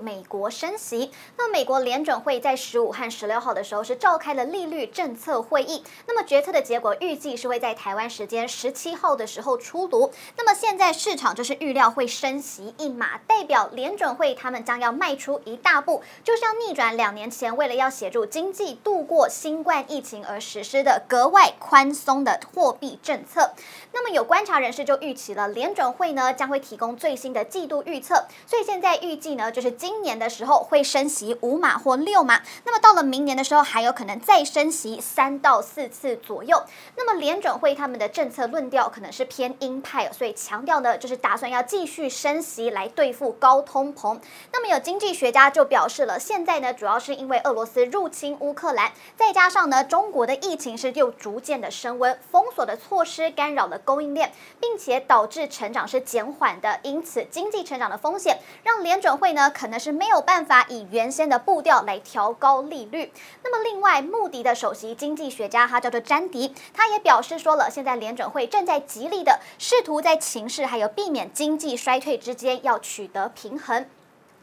美国升息，那美国联准会在十五和十六号的时候是召开了利率政策会议，那么决策的结果预计是会在台湾时间十七号的时候出炉。那么现在市场就是预料会升息一码，代表联准会他们将要迈出一大步，就是要逆转两年前为了要协助经济度过新冠疫情而实施的格外宽松的货币政策。那么有观察人士就预期了联准会呢将会提供最新的季度预测，所以现在预计呢就是今。今年的时候会升息五码或六码，那么到了明年的时候还有可能再升息三到四次左右。那么联准会他们的政策论调可能是偏鹰派，所以强调呢就是打算要继续升息来对付高通膨。那么有经济学家就表示了，现在呢主要是因为俄罗斯入侵乌克兰，再加上呢中国的疫情是又逐渐的升温，封锁的措施干扰了供应链，并且导致成长是减缓的，因此经济成长的风险让联准会呢可能。是没有办法以原先的步调来调高利率。那么，另外，穆迪的首席经济学家他叫做詹迪，他也表示说了，现在联准会正在极力的试图在情势还有避免经济衰退之间要取得平衡。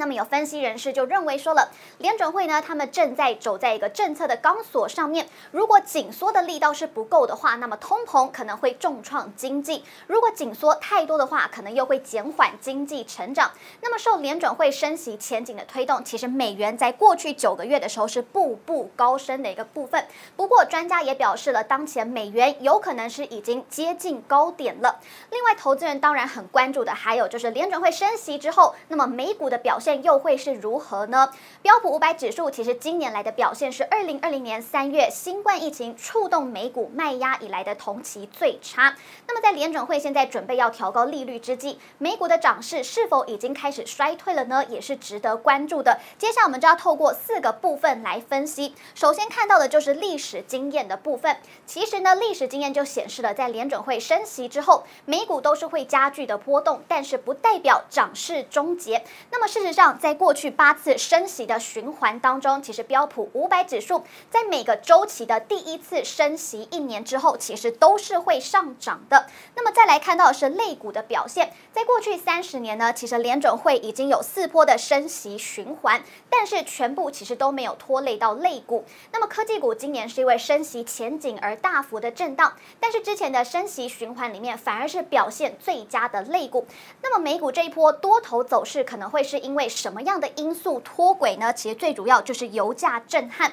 那么有分析人士就认为说了，联准会呢，他们正在走在一个政策的钢索上面。如果紧缩的力道是不够的话，那么通膨可能会重创经济；如果紧缩太多的话，可能又会减缓经济成长。那么受联准会升息前景的推动，其实美元在过去九个月的时候是步步高升的一个部分。不过专家也表示了，当前美元有可能是已经接近高点了。另外，投资人当然很关注的还有就是联准会升息之后，那么美股的表现。又会是如何呢？标普五百指数其实今年来的表现是二零二零年三月新冠疫情触动美股卖压以来的同期最差。那么在联准会现在准备要调高利率之际，美股的涨势是否已经开始衰退了呢？也是值得关注的。接下来我们就要透过四个部分来分析。首先看到的就是历史经验的部分。其实呢，历史经验就显示了，在联准会升息之后，美股都是会加剧的波动，但是不代表涨势终结。那么事实上，在过去八次升息的循环当中，其实标普五百指数在每个周期的第一次升息一年之后，其实都是会上涨的。那么再来看到是类股的表现，在过去三十年呢，其实联准会已经有四波的升息循环，但是全部其实都没有拖累到类股。那么科技股今年是因为升息前景而大幅的震荡，但是之前的升息循环里面反而是表现最佳的类股。那么美股这一波多头走势可能会是因为。为什么样的因素脱轨呢？其实最主要就是油价震撼。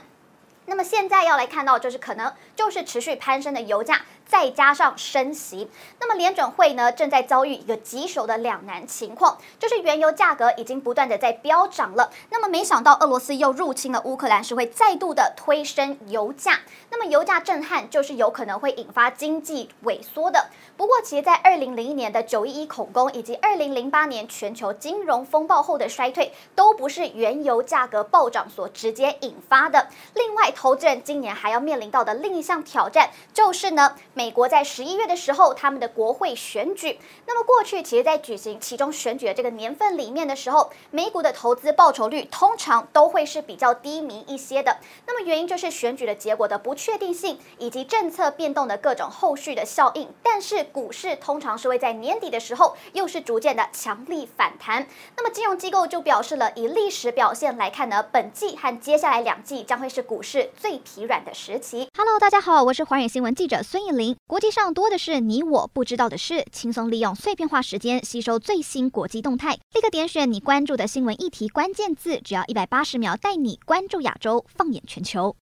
那么现在要来看到，就是可能就是持续攀升的油价。再加上升息，那么联准会呢正在遭遇一个棘手的两难情况，就是原油价格已经不断的在飙涨了。那么没想到俄罗斯又入侵了乌克兰，是会再度的推升油价。那么油价震撼就是有可能会引发经济萎缩的。不过，其实，在二零零一年的九一一恐攻以及二零零八年全球金融风暴后的衰退，都不是原油价格暴涨所直接引发的。另外，投资人今年还要面临到的另一项挑战，就是呢。美国在十一月的时候，他们的国会选举。那么过去其实，在举行其中选举的这个年份里面的时候，美股的投资报酬率通常都会是比较低迷一些的。那么原因就是选举的结果的不确定性，以及政策变动的各种后续的效应。但是股市通常是会在年底的时候，又是逐渐的强力反弹。那么金融机构就表示了，以历史表现来看呢，本季和接下来两季将会是股市最疲软的时期。Hello，大家好，我是华宇新闻记者孙艺林。国际上多的是你我不知道的事，轻松利用碎片化时间吸收最新国际动态，立刻点选你关注的新闻议题关键字，只要一百八十秒带你关注亚洲，放眼全球。